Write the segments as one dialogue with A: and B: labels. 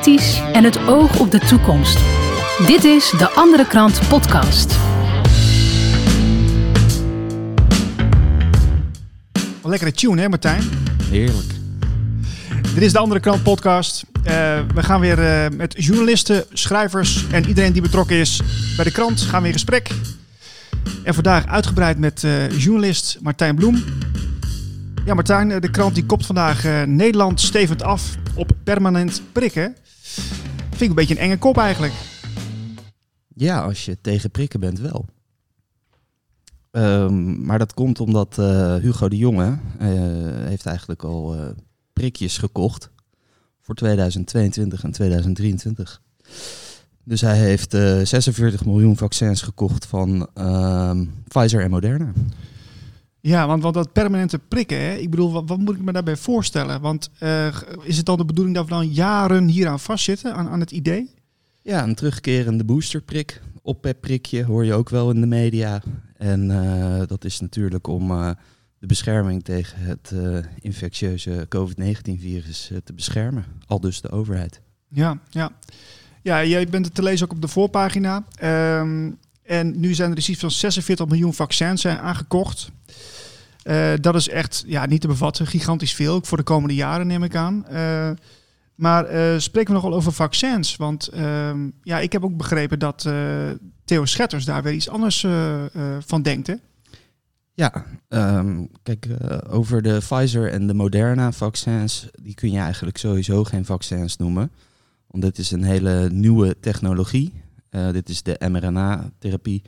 A: kritisch en het oog op de toekomst. Dit is de Andere Krant Podcast.
B: Een lekkere tune, hè Martijn?
C: Heerlijk.
B: Dit is de Andere Krant Podcast. Uh, we gaan weer uh, met journalisten, schrijvers en iedereen die betrokken is bij de krant gaan we in gesprek. En vandaag uitgebreid met uh, journalist Martijn Bloem. Ja, Martijn, de krant die kopt vandaag Nederland stevend af op permanent prikken. Vind ik een beetje een enge kop eigenlijk.
C: Ja, als je tegen prikken bent wel. Um, maar dat komt omdat uh, Hugo de Jonge uh, heeft eigenlijk al uh, prikjes gekocht voor 2022 en 2023. Dus hij heeft 46 miljoen vaccins gekocht van ehm, Pfizer en Moderna.
B: Ja, want, want dat permanente prikken, hè? ik bedoel, wat, wat, moet ik me daarbij voorstellen? Want is het dan de bedoeling dat we dan jaren hieraan vastzitten, aan, aan het idee?
C: Ja, een terugkerende boosterprik. Op prikje hoor je ook wel in de media. En uh, dat is natuurlijk om uh, de bescherming tegen het infectieuze COVID-19-virus te beschermen. Al dus de overheid.
B: Ja, ja. ja, jij bent het te lezen ook op de voorpagina. Um, en nu zijn er iets van 46 miljoen vaccins aangekocht. Dat is echt ja, niet te bevatten, gigantisch veel. Voor de komende jaren neem ik aan. Maar uh, spreken we nogal over vaccins? Want uh, ja, ik heb ook begrepen dat Theo Schetters daar weer iets anders van denkt. Hè?
C: Ja, um, kijk, over de Pfizer en de Moderna vaccins, die kun je eigenlijk sowieso geen vaccins noemen. Want dit is een hele nieuwe technologie. dit is de mRNA-therapie.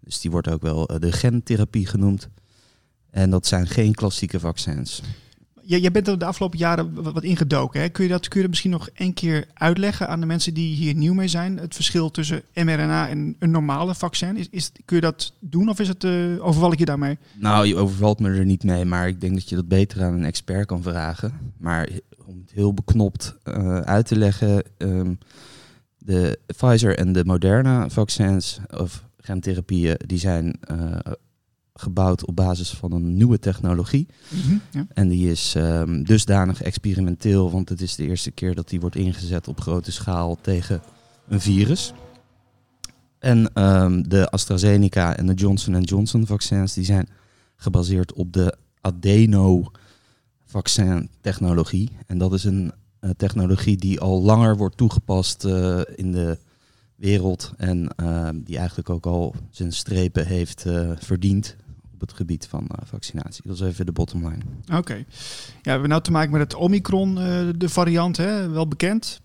C: Dus die wordt ook wel de gentherapie genoemd. En dat zijn geen klassieke vaccins.
B: Jij bent er de afgelopen jaren wat ingedoken. Hè? Kun, je dat, kun je dat misschien nog één keer uitleggen aan de mensen die hier nieuw mee zijn? Het verschil tussen mRNA en een normale vaccin. Is, is, kun je dat doen of is het, uh, overval ik je daarmee?
C: Nou, je overvalt me er niet mee. Maar ik denk dat je dat beter aan een expert kan vragen. Maar om het heel beknopt uh, uit te leggen. Um, de Pfizer en de Moderna vaccins of gentherapieën, die zijn... Uh, gebouwd op basis van een nieuwe technologie. Mm -hmm, ja. En die is um, dusdanig experimenteel, want het is de eerste keer dat die wordt ingezet op grote schaal tegen een virus. En um, de AstraZeneca en de Johnson Johnson vaccins die zijn gebaseerd op de adeno-vaccin technologie. En dat is een uh, technologie die al langer wordt toegepast uh, in de wereld en uh, die eigenlijk ook al zijn strepen heeft uh, verdiend het gebied van uh, vaccinatie. Dat is even de bottom line.
B: Oké. Okay. Ja, we hebben nou te maken met het Omicron, de variant, hè, wel bekend.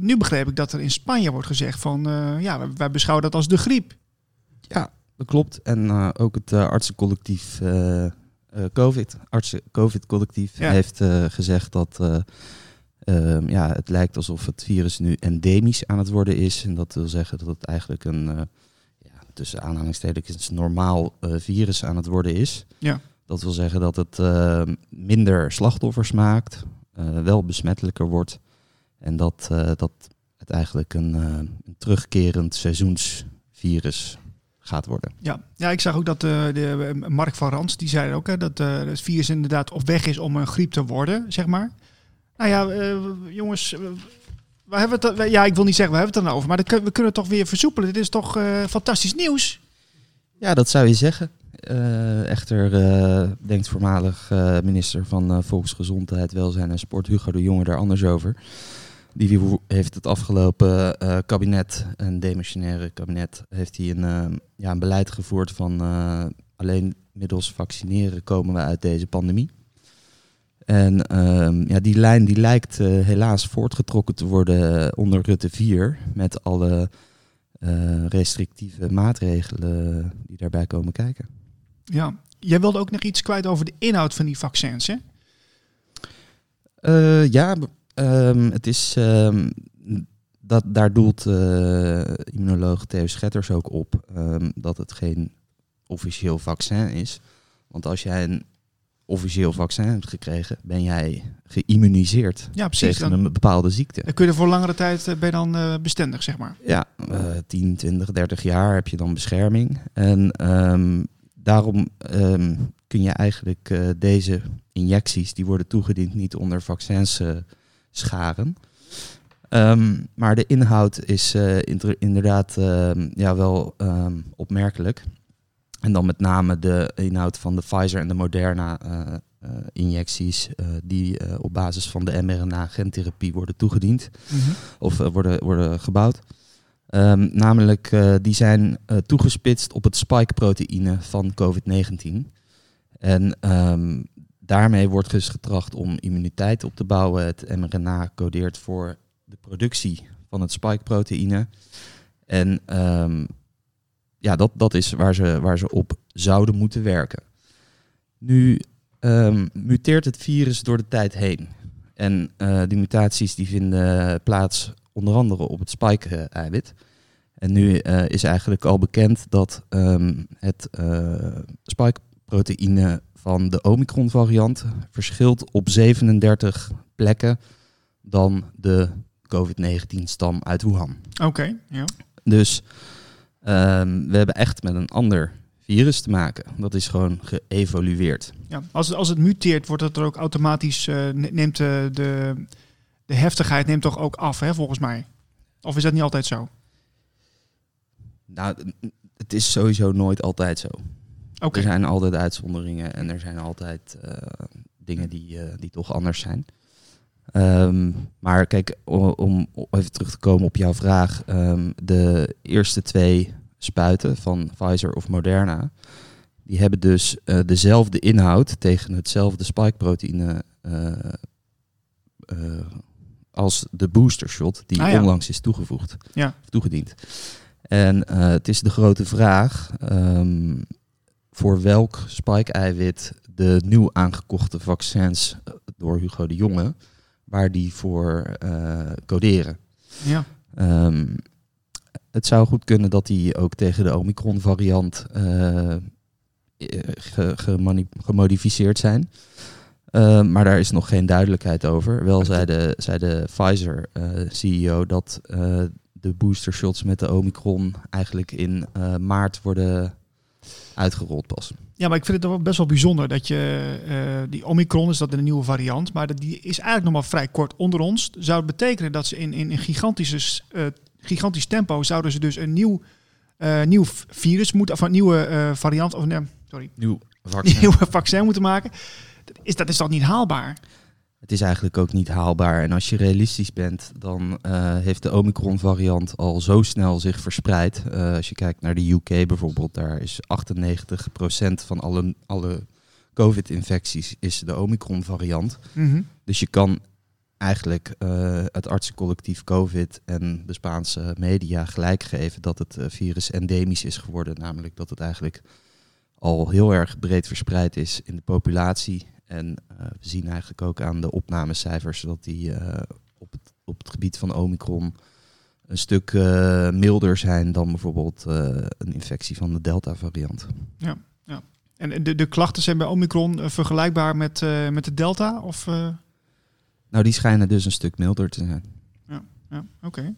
B: nu begreep ik dat er in Spanje wordt gezegd van, ja, wij beschouwen dat als de griep.
C: Ja, dat klopt. En ook het artsencollectief COVID, artsen COVID collectief, ja. heeft gezegd dat Um, ja, het lijkt alsof het virus nu endemisch aan het worden is. En dat wil zeggen dat het eigenlijk een, uh, tussen aanhalingstekens, normaal uh, virus aan het worden is.
B: Ja.
C: Dat wil zeggen dat het uh, minder slachtoffers maakt, wel besmettelijker wordt. En dat, dat het eigenlijk een, een terugkerend seizoensvirus gaat worden.
B: Ja, ja ik zag ook dat de, de Mark van Rans, die zei ook hè, dat het virus inderdaad op weg is om een griep te worden, zeg maar. Nou ja, uh, jongens, uh, we hebben het, ja, ik wil niet zeggen, we hebben het er over, maar we kunnen het toch weer versoepelen. Dit is toch fantastisch nieuws?
C: Ja, dat zou je zeggen. echter denkt voormalig minister van Volksgezondheid, Welzijn en Sport, Hugo de Jonge, daar anders over. Die heeft het afgelopen kabinet, een demissionaire kabinet, heeft hij een, ja, een beleid gevoerd van alleen middels vaccineren komen we uit deze pandemie. En um, ja, die lijn die lijkt uh, helaas voortgetrokken te worden onder Rutte 4. Met alle uh, restrictieve maatregelen die daarbij komen kijken.
B: Ja, jij wilde ook nog iets kwijt over de inhoud van die vaccins, hè?
C: Uh, ja, um, het is. Um, dat, daar doelt immunoloog Theo Schetters ook op dat het geen officieel vaccin is. Want als jij een officieel vaccin hebt gekregen, ben jij geïmmuniseerd
B: ja, precies,
C: tegen een bepaalde ziekte.
B: Dan kun je voor langere tijd ben je dan uh, bestendig, zeg maar.
C: Ja, uh, 10, 20, 30 jaar heb je dan bescherming. En um, daarom um, kun je eigenlijk uh, deze injecties, die worden toegediend, niet onder vaccins scharen. Ehm, maar de inhoud is eh, inderdaad ehm, ja, wel ehm, opmerkelijk. En dan met name de inhoud van de Pfizer en de Moderna eh, eh, injecties eh, die op basis van de mRNA-gentherapie worden toegediend
B: Mhm.
C: of worden, worden gebouwd. Ehm, namelijk, die zijn toegespitst op het spike-proteïne van COVID-19. En ehm, daarmee wordt dus getracht om immuniteit op te bouwen. Het mRNA codeert voor de productie van het spike-proteïne. En ehm, ja, dat, dat is waar ze, waar ze op zouden moeten werken. Nu ehm, muteert het virus door de tijd heen. En eh, die mutaties die vinden plaats onder andere op het spike-eiwit. En nu eh, is eigenlijk al bekend dat ehm, het eh, spike-proteïne van de Omicron-variant verschilt op 37 plekken dan de COVID-19-stam uit Wuhan.
B: Oké, ja.
C: Dus ehm, we hebben echt met een ander virus te maken. Dat is gewoon geëvolueerd.
B: ja. Als, het, als het muteert, wordt het er ook automatisch, eh, ne- neemt de, de, de heftigheid neemt toch ook af, hè, volgens mij? Of is dat niet altijd zo?
C: Nou, het is sowieso nooit altijd zo.
B: Oké,
C: Er zijn altijd uitzonderingen en er zijn altijd eh, dingen die, eh, die toch anders zijn. Ehm, maar kijk, om even terug te komen op jouw vraag. ehm, de eerste twee spuiten van Pfizer of Moderna, die hebben dus eh, dezelfde inhoud tegen hetzelfde spike-proteïne eh, als de booster shot die
B: Ah, ja.
C: onlangs is toegevoegd,
B: Ja.
C: toegediend. En het is de grote vraag ehm, voor welk spike-eiwit de nieuw aangekochte vaccins door Hugo de Jonge, waar die voor eh, coderen.
B: ja.
C: Ehm, het zou goed kunnen dat die ook tegen de Omicron-variant eh, eh, ge- gemani- gemodificeerd zijn. Ehm, maar daar is nog geen duidelijkheid over. Wel zei de, zei de Pfizer-CEO dat eh, de boostershots met de Omicron eigenlijk in eh, maart worden uitgerold pas.
B: Ja, maar ik vind het wel best wel bijzonder dat je eh, die Omicron is dat een nieuwe variant, maar die is eigenlijk nog maar vrij kort onder ons. Zou het betekenen dat ze in, in een gigantische, eh, gigantisch tempo zouden ze dus een nieuw, eh, nieuw virus moeten, of een nieuwe variant, of nee, sorry,
C: Nieuw vaccin.
B: nieuwe vaccin moeten maken? Dat is, dat is toch niet haalbaar?
C: Het is eigenlijk ook niet haalbaar. En als je realistisch bent, dan eh, heeft de Omicron-variant al zo snel zich verspreid. Eh, als je kijkt naar de UK bijvoorbeeld, daar is 98% van alle, alle COVID-infecties is de Omicron-variant.
B: Mhm.
C: Dus je kan eigenlijk eh, het artsencollectief COVID en de Spaanse media gelijk geven dat het virus endemisch is geworden. Namelijk dat het eigenlijk al heel erg breed verspreid is in de populatie. En eh, we zien eigenlijk ook aan de opnamecijfers dat die eh, op, het, op het gebied van Omicron een stuk eh, milder zijn dan bijvoorbeeld een infectie van de Delta-variant.
B: En de, de klachten zijn bij Omicron vergelijkbaar met, met de Delta? Of,
C: Nou, die schijnen dus een stuk milder te zijn.
B: Ja, oké.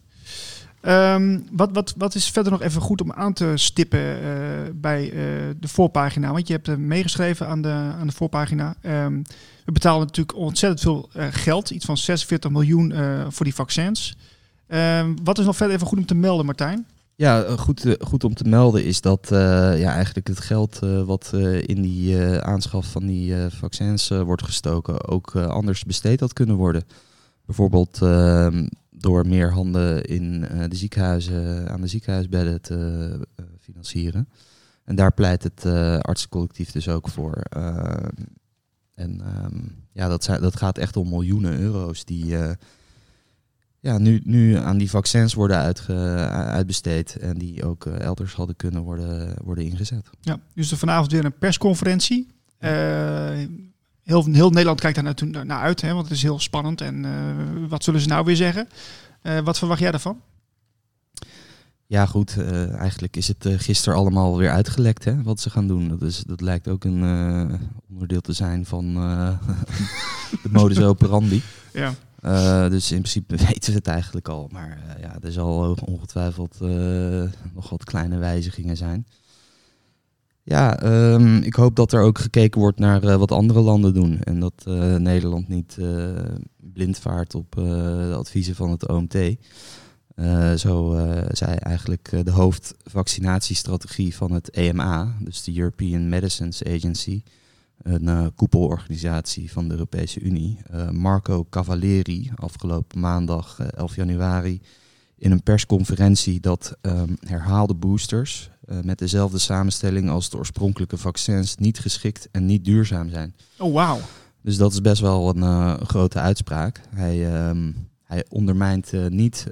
B: Ehm, wat, wat, wat is verder nog even goed om aan te stippen eh, bij eh, de voorpagina? Want je hebt er meegeschreven aan de, aan de voorpagina. Ehm, we betalen natuurlijk ontzettend veel eh, geld, iets van 46 miljoen eh, voor die vaccins. Ehm, wat is nog verder even goed om te melden, Martijn?
C: Ja, eh, goed, eh, goed om te melden is dat eh, ja, eigenlijk het geld eh, wat eh, in die eh, aanschaf van die eh, vaccins eh, wordt gestoken ook eh, anders besteed had kunnen worden. Bijvoorbeeld door meer handen in eh, de ziekenhuizen, aan de ziekenhuisbedden te eh, financieren. En daar pleit het eh artsencollectief dus ook voor. En ehm, ja, dat, dat gaat echt om miljoenen euro's die ja, nu, nu aan die vaccins worden uitge, uitbesteed en die ook elders hadden kunnen worden, worden ingezet.
B: Ja, dus er vanavond weer een persconferentie. Heel, heel Nederland kijkt daar naartoe- naar uit, hè, want het is heel spannend. En eh, wat zullen ze nou weer zeggen? Eh, wat verwacht jij daarvan?
C: Ja, goed, eh, eigenlijk is het gisteren allemaal weer uitgelekt hè, wat ze gaan doen. Dat, is, dat lijkt ook een onderdeel te zijn van de modus operandi.
B: Ja.
C: Uh, dus in principe weten we het eigenlijk al. Maar uh, ja, er zal ongetwijfeld uh, nog wat kleine wijzigingen zijn. Ja, ehm, ik hoop dat er ook gekeken wordt naar eh, wat andere landen doen. En dat eh, Nederland niet uh, blind vaart op de adviezen van het OMT. zo zei eigenlijk de hoofdvaccinatiestrategie van het EMA, dus de European Medicines Agency, een koepelorganisatie van de Europese Unie. Marco Cavalleri, afgelopen maandag 11 januari, in een persconferentie dat um, herhaalde boosters uh, met dezelfde samenstelling als de oorspronkelijke vaccins niet geschikt en niet duurzaam zijn.
B: Oh, wauw.
C: Dus dat is best wel een uh, grote uitspraak. Hij, um, hij ondermijnt uh, niet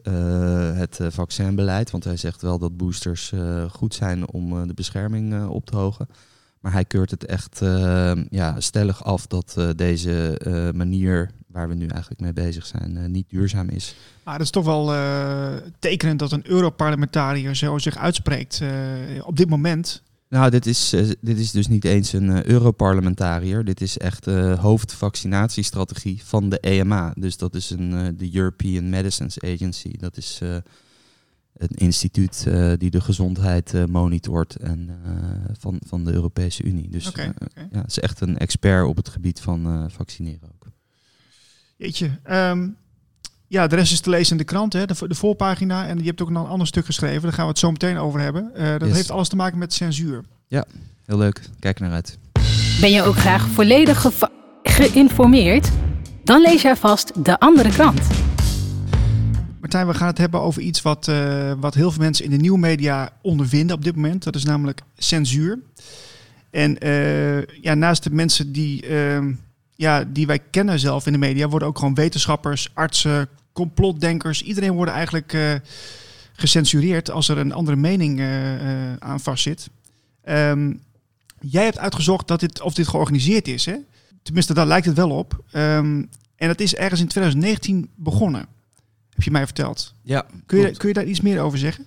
C: het vaccinbeleid, want hij zegt wel dat boosters goed zijn om de bescherming op te hogen. Maar hij keurt het echt ja, stellig af dat deze manier waar we nu eigenlijk mee bezig zijn, uh, niet duurzaam is.
B: Maar dat is toch wel uh, tekenend dat een Europarlementariër zo zich uitspreekt uh, op dit moment.
C: Nou, dit is, dit is dus niet eens een Europarlementariër. Dit is echt de hoofdvaccinatiestrategie van de EMA. Dus dat is een, de European Medicines Agency. Dat is een instituut die de gezondheid monitort en, van, van de Europese Unie. Dus
B: okay, okay.
C: ja, het is echt een expert op het gebied van vaccineren.
B: Jeetje. Um, ja, de rest is te lezen in de krant, hè, de, de, voorpagina. En je hebt ook nog een ander stuk geschreven, daar gaan we het zo meteen over hebben. Uh, dat
C: Yes.
B: heeft alles te maken met censuur.
C: Ja, heel leuk. Kijk naar uit.
A: Ben je ook graag volledig geïnformeerd? Dan lees jij vast de andere krant.
B: Martijn, we gaan het hebben over iets wat, uh, wat heel veel mensen in de nieuwmedia ondervinden op dit moment. Dat is namelijk censuur. En uh, ja, naast de mensen die, uh, ja, die wij kennen zelf in de media, worden ook gewoon wetenschappers, artsen, complotdenkers. Iedereen wordt eigenlijk uh, gecensureerd als er een andere mening uh, aan vastzit. Um, jij hebt uitgezocht dat dit, of dit georganiseerd is. Hè? Tenminste, daar lijkt het wel op. Um, en dat is ergens in 2019 begonnen. Heb je mij verteld.
C: Ja,
B: kun, je, kun je daar iets meer over zeggen?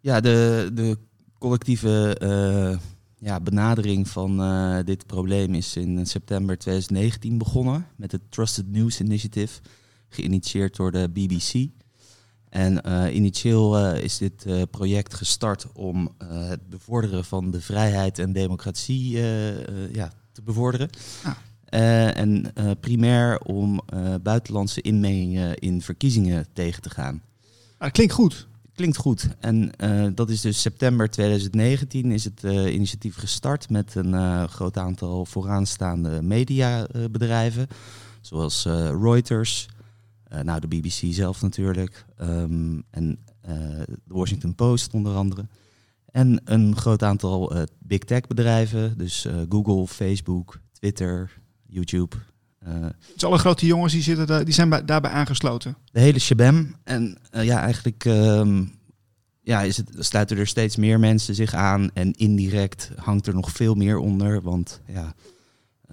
C: Ja, de, de collectieve uh, ja, benadering van uh, dit probleem is in september 2019 begonnen met het Trusted News Initiative, geïnitieerd door de BBC. En uh, initieel uh, is dit project gestart om het bevorderen van de vrijheid en democratie ja, te bevorderen.
B: Ah.
C: en primair om buitenlandse inmengingen in verkiezingen tegen te gaan.
B: Ah, dat klinkt goed.
C: Klinkt goed. En dat is dus september 2019 is het initiatief gestart met een groot aantal vooraanstaande mediabedrijven. Zoals Reuters, nou, de BBC zelf natuurlijk. Um, en de Washington Post onder andere. En een groot aantal big tech bedrijven. Dus Google, Facebook, Twitter, YouTube.
B: Dus alle grote jongens die, zitten daar, die zijn bij, daarbij aangesloten?
C: De hele shabam. En ja, eigenlijk um, ja, is het, sluiten er steeds meer mensen zich aan. En indirect hangt er nog veel meer onder. Want ja...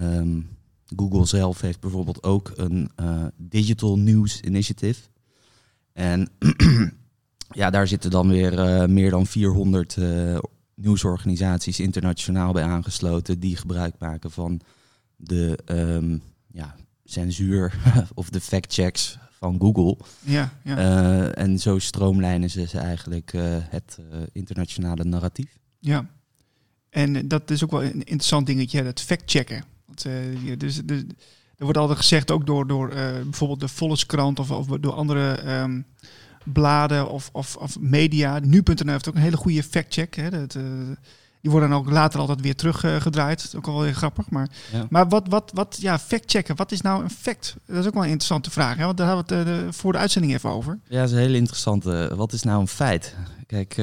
C: Um, Google zelf heeft bijvoorbeeld ook een uh, Digital News Initiative. En ja, daar zitten dan weer meer dan 400 uh, nieuwsorganisaties internationaal bij aangesloten die gebruik maken van de um, ja, censuur of de fact-checks van Google.
B: Ja, ja.
C: Uh, en zo stroomlijnen ze, ze eigenlijk het internationale narratief.
B: Ja, en dat is ook wel een interessant dingetje, dat fact-checken. Want, dus, dus, er wordt altijd gezegd, ook door, door bijvoorbeeld de Volkskrant of, of door andere um, bladen of, of, of media. Nu.nl heeft ook een hele goede factcheck. Hè, dat, die worden dan ook later altijd weer teruggedraaid. Dat is ook wel weer grappig. Maar,
C: ja.
B: maar wat, wat, wat, ja, factchecken, wat is nou een fact? Dat is ook wel een interessante vraag. Hè? Want daar hebben we het de, voor de uitzending even over.
C: Ja, dat is een hele interessante. Wat is nou een feit? Kijk,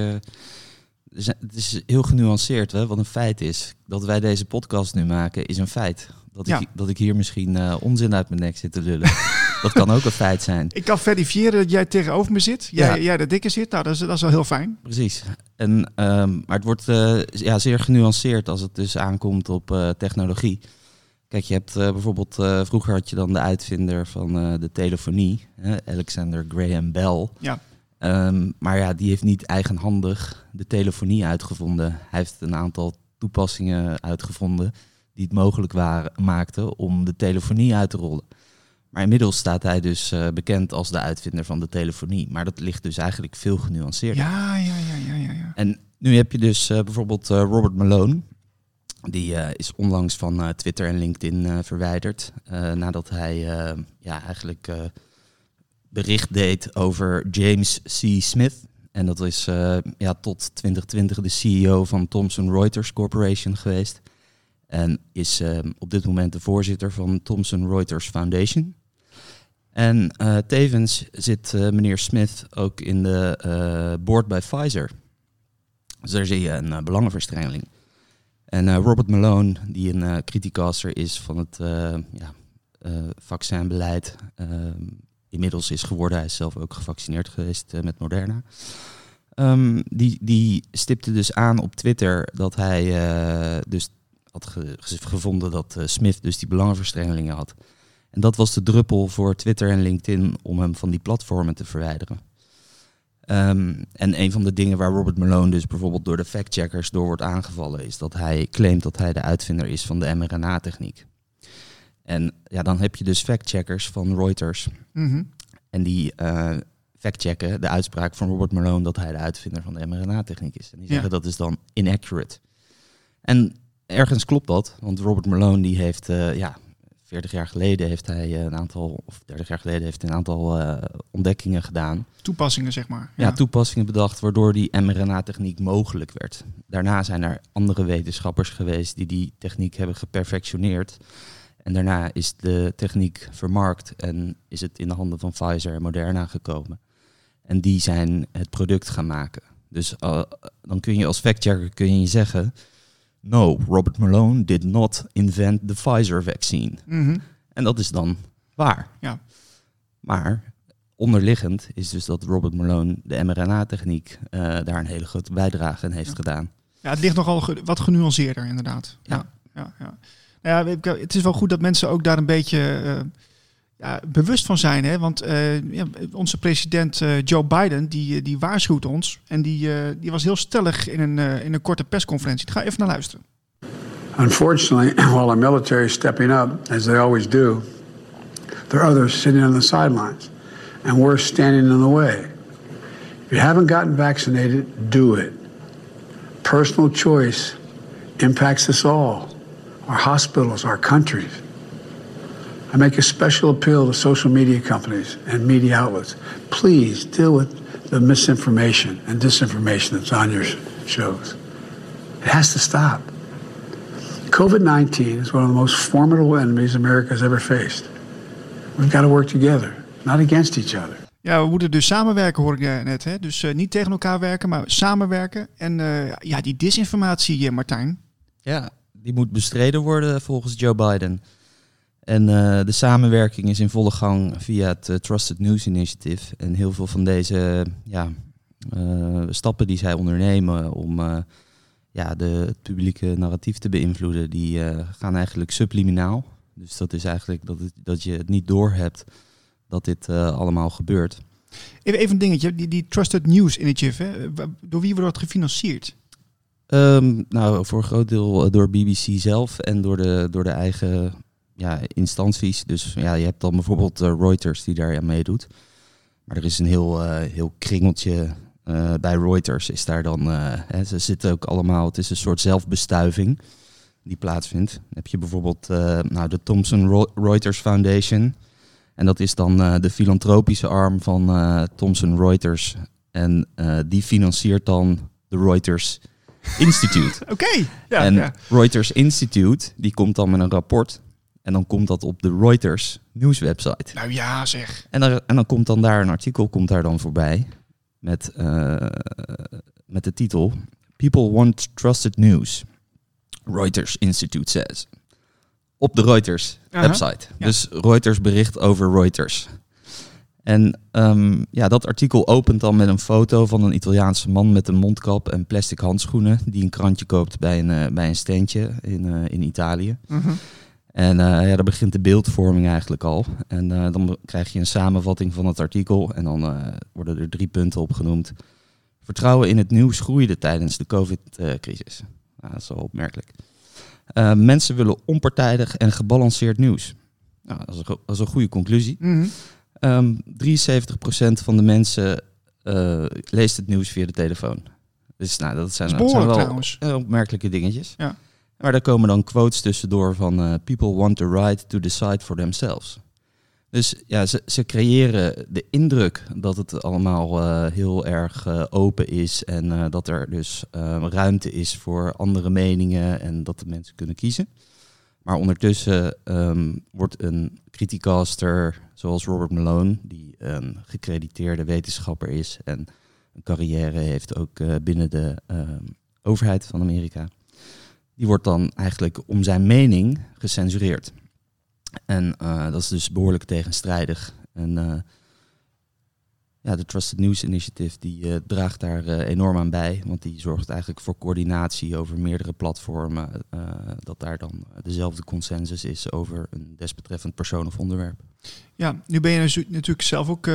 C: het is heel genuanceerd hè, wat een feit is. Dat wij deze podcast nu maken is een feit. Dat,
B: ja.
C: ik, dat ik hier misschien uh, onzin uit mijn nek zit te lullen. dat kan ook een feit zijn.
B: Ik kan verifiëren dat jij tegenover me zit. Jij, ja. jij de dikke zit. Nou, dat is, dat is wel heel fijn.
C: Precies. En, um, maar het wordt uh, ja, zeer genuanceerd als het dus aankomt op uh, technologie. Kijk, je hebt bijvoorbeeld... vroeger had je dan de uitvinder van de telefonie. Alexander Graham Bell.
B: Ja.
C: Um, maar ja, die heeft niet eigenhandig de telefonie uitgevonden. Hij heeft een aantal toepassingen uitgevonden die het mogelijk waren, maakten om de telefonie uit te rollen. Maar inmiddels staat hij dus uh, bekend als de uitvinder van de telefonie. Maar dat ligt dus eigenlijk veel genuanceerder.
B: Ja, ja, ja, ja, ja. ja.
C: En nu heb je dus eh, bijvoorbeeld eh, Robert Malone. Die eh, is onlangs van eh, Twitter en LinkedIn eh, verwijderd. eh, nadat hij eh, ja, eigenlijk eh, bericht deed over James C. Smith. En dat is eh, ja, tot 2020 de CEO van Thomson Reuters Corporation geweest. En is eh, op dit moment de voorzitter van Thomson Reuters Foundation. En eh, tevens zit eh, meneer Smith ook in de eh, board bij Pfizer. Dus daar zie je een belangenverstrengeling. En Robert Malone, die een criticaster is van het ja, vaccinbeleid, inmiddels is geworden, hij is zelf ook gevaccineerd geweest met Moderna. Um, die, die stipte dus aan op Twitter dat hij dus had ge gevonden dat Smith dus die belangenverstrengelingen had. En dat was de druppel voor Twitter en LinkedIn om hem van die platformen te verwijderen. Um, en een van de dingen waar Robert Malone dus bijvoorbeeld door de factcheckers door wordt aangevallen, is dat hij claimt dat hij de uitvinder is van de mRNA-techniek. En ja, dan heb je dus factcheckers van Reuters.
B: Mhm.
C: Mm -hmm. En die uh, factchecken de uitspraak van Robert Malone dat hij de uitvinder van de mRNA-techniek is. En die zeggen ja. dat is dan inaccurate. En ergens klopt dat, want Robert Malone die heeft uh, ja, 40 jaar geleden heeft hij een aantal, of 30 jaar geleden heeft hij een aantal uh, ontdekkingen gedaan.
B: Toepassingen, zeg maar.
C: Ja, ja toepassingen bedacht waardoor die mRNA-techniek mogelijk werd. Daarna zijn er andere wetenschappers geweest die die techniek hebben geperfectioneerd. En daarna is de techniek vermarkt en is het in de handen van Pfizer en Moderna gekomen. En die zijn het product gaan maken. Dus uh, dan kun je als factchecker kun je zeggen... No, Robert Malone did not invent the Pfizer vaccine.
B: Mm -hmm.
C: En dat is dan waar.
B: Ja.
C: Maar onderliggend is dus dat Robert Malone de mRNA-techniek uh, daar een hele grote bijdrage in heeft
B: ja.
C: gedaan.
B: Ja, het ligt nogal ge wat genuanceerder inderdaad.
C: Ja.
B: Ja, ja, Nou ja, het is wel goed dat mensen ook daar een beetje uh, bewust van zijn. Hè? Want uh, ja, onze president Joe Biden, die, die waarschuwt ons. En die, die was heel stellig in een, in een korte persconferentie. Ik ga even naar luisteren.
D: Unfortunately, while our military is stepping up, as they always do, there are others sitting on the sidelines. And we're standing in the way. If you haven't gotten vaccinated, do it. Personal choice impacts us all, our hospitals, our countries. I make a special appeal to social media companies and media outlets. Please deal with the misinformation and disinformation that's on your shows. It has to stop. COVID 19 is one of the most formidable enemies America has ever faced. We've got to work together, not against each other.
B: Ja, we moeten dus samenwerken, hoor ik net. Hè? Dus uh, niet tegen elkaar werken, maar samenwerken. En uh, ja, die disinformatie, Martijn.
C: Ja, die moet bestreden worden volgens Joe Biden. En uh, de samenwerking is in volle gang via het uh, Trusted News Initiative. En heel veel van deze ja, uh, stappen die zij ondernemen om ja, de, het publieke narratief te beïnvloeden, die gaan eigenlijk subliminaal. Dus dat is eigenlijk dat, het, dat je het niet doorhebt dat dit allemaal gebeurt.
B: Even, even een dingetje, die, die Trusted News Initiative, hè? door wie wordt dat gefinancierd?
C: Um, nou, voor een groot deel door BBC zelf en door de, door de eigen ja, instanties. Dus ja, je hebt dan bijvoorbeeld uh, Reuters die daar aan meedoet. Maar er is een heel, uh, heel kringeltje uh, bij Reuters. Is daar dan, hè, ze zitten ook allemaal, het is een soort zelfbestuiving die plaatsvindt. Dan heb je bijvoorbeeld nou, de Thomson Reuters Foundation. En dat is dan de filantropische arm van Thomson Reuters. En die financiert dan de Reuters Institute.
B: Oké. Okay. Ja,
C: en
B: ja.
C: Reuters Institute, die komt dan met een rapport. En dan komt dat op de Reuters nieuwswebsite.
B: Nou ja, zeg.
C: En dan, en dan komt dan daar een artikel komt daar dan voorbij. Met, uh, met de titel People want trusted news. Reuters Institute says. Op de Reuters uh -huh. website. Dus Reuters bericht over Reuters. En um, ja, dat artikel opent dan met een foto van een Italiaanse man met een mondkap en plastic handschoenen. Die een krantje koopt bij een, uh, bij een steentje in, uh, in Italië.
B: Uh -huh.
C: En uh, ja, daar begint de beeldvorming eigenlijk al. En uh, dan krijg je een samenvatting van het artikel. En dan uh, worden er drie punten opgenoemd. Vertrouwen in het nieuws groeide tijdens de COVID-crisis. Nou, dat is wel opmerkelijk. mensen willen onpartijdig en gebalanceerd nieuws. Nou, dat, is een, dat is een goede conclusie.
B: Mm -hmm.
C: um, 73% van de mensen leest het nieuws via de telefoon. Dus nou, dat zijn,
B: dat behoorlijk
C: wel eh, opmerkelijke dingetjes.
B: Ja.
C: Maar daar komen dan quotes tussendoor van eh, people want the right to decide for themselves. Dus ja, ze, ze creëren de indruk dat het allemaal eh, heel erg eh, open is en dat er dus ruimte is voor andere meningen en dat de mensen kunnen kiezen. Maar ondertussen ehm, wordt een criticaster zoals Robert Malone, die een gecrediteerde wetenschapper is en een carrière heeft ook binnen de ehm, overheid van Amerika, die wordt dan eigenlijk om zijn mening gecensureerd. En eh, dat is dus behoorlijk tegenstrijdig. En eh, ja, de Trusted News Initiative die eh, draagt daar enorm aan bij. Want die zorgt eigenlijk voor coördinatie over meerdere platformen. dat daar dan dezelfde consensus is over een desbetreffend persoon of onderwerp.
B: Ja, nu ben je natu- natuurlijk zelf ook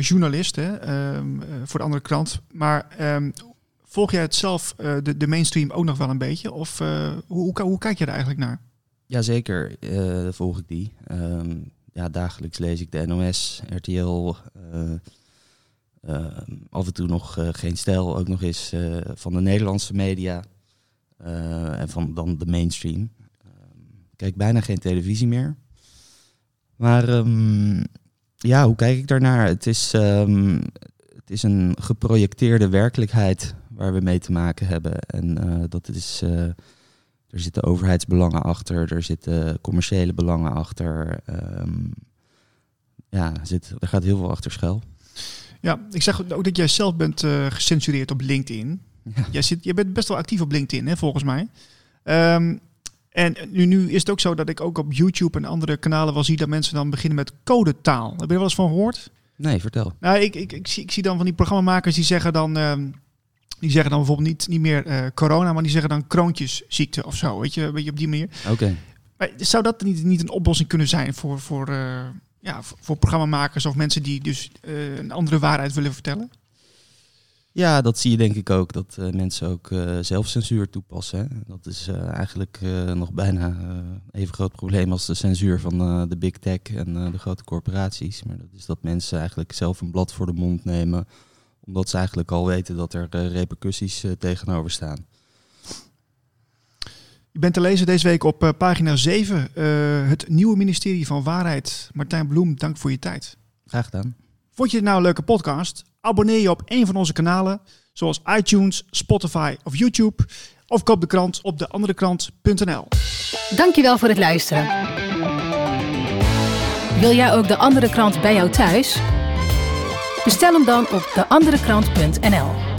B: journalist hè, ehm, eh, voor de andere krant. Maar ehm, volg jij het zelf, eh, de, de mainstream, ook nog wel een beetje? Of eh, hoe, hoe, kijk je er eigenlijk naar?
C: Jazeker, eh volg ik die. Ehm, ja, dagelijks lees ik de NOS, RTL, eh, ehm, af en toe nog geen stijl, ook nog eens van de Nederlandse media en van dan de mainstream. Ehm, ik kijk bijna geen televisie meer. Maar ja, hoe kijk ik daarnaar? Het is, het is een geprojecteerde werkelijkheid waar we mee te maken hebben. En eh, dat is... eh, er zitten overheidsbelangen achter, er zitten commerciële belangen achter. ehm, ja, zit, er gaat heel veel achter schuil.
B: Ja, ik zeg ook dat jij zelf bent eh, gecensureerd op LinkedIn.
C: Ja.
B: Jij, zit, jij bent best wel actief op LinkedIn, hè, volgens mij. Ehm, en nu, nu is het ook zo dat ik ook op YouTube en andere kanalen wel zie dat mensen dan beginnen met codetaal. Heb je er wel eens van gehoord?
C: Nee, vertel.
B: Nou, ik, ik, ik, zie, ik zie dan van die programmamakers die zeggen dan, ehm, die zeggen dan bijvoorbeeld niet, niet meer eh, corona, maar die zeggen dan kroontjesziekte of zo. Weet je, een beetje op die manier.
C: Oké.
B: Maar zou dat niet, niet een oplossing kunnen zijn voor, voor, eh, ja, voor, voor programmamakers of mensen die dus eh, een andere waarheid willen vertellen?
C: Ja, dat zie je denk ik ook, dat mensen ook zelfcensuur toepassen. Hè. Dat is eigenlijk nog bijna even groot probleem als de censuur van de big tech en de grote corporaties. Maar dat is dat mensen eigenlijk zelf een blad voor de mond nemen, omdat ze eigenlijk al weten dat er eh, repercussies eh, tegenover staan.
B: Je bent te lezen deze week op eh, pagina 7. eh, het nieuwe ministerie van Waarheid. Martijn Bloem, dank voor je tijd.
C: Graag gedaan.
B: Vond je het nou een leuke podcast? Abonneer je op een van onze kanalen, zoals iTunes, Spotify of YouTube. Of koop de krant op deanderekrant.nl.
A: Dankjewel voor het luisteren. Wil jij ook de andere krant bij jou thuis? Bestel hem dan op deanderekrant.nl.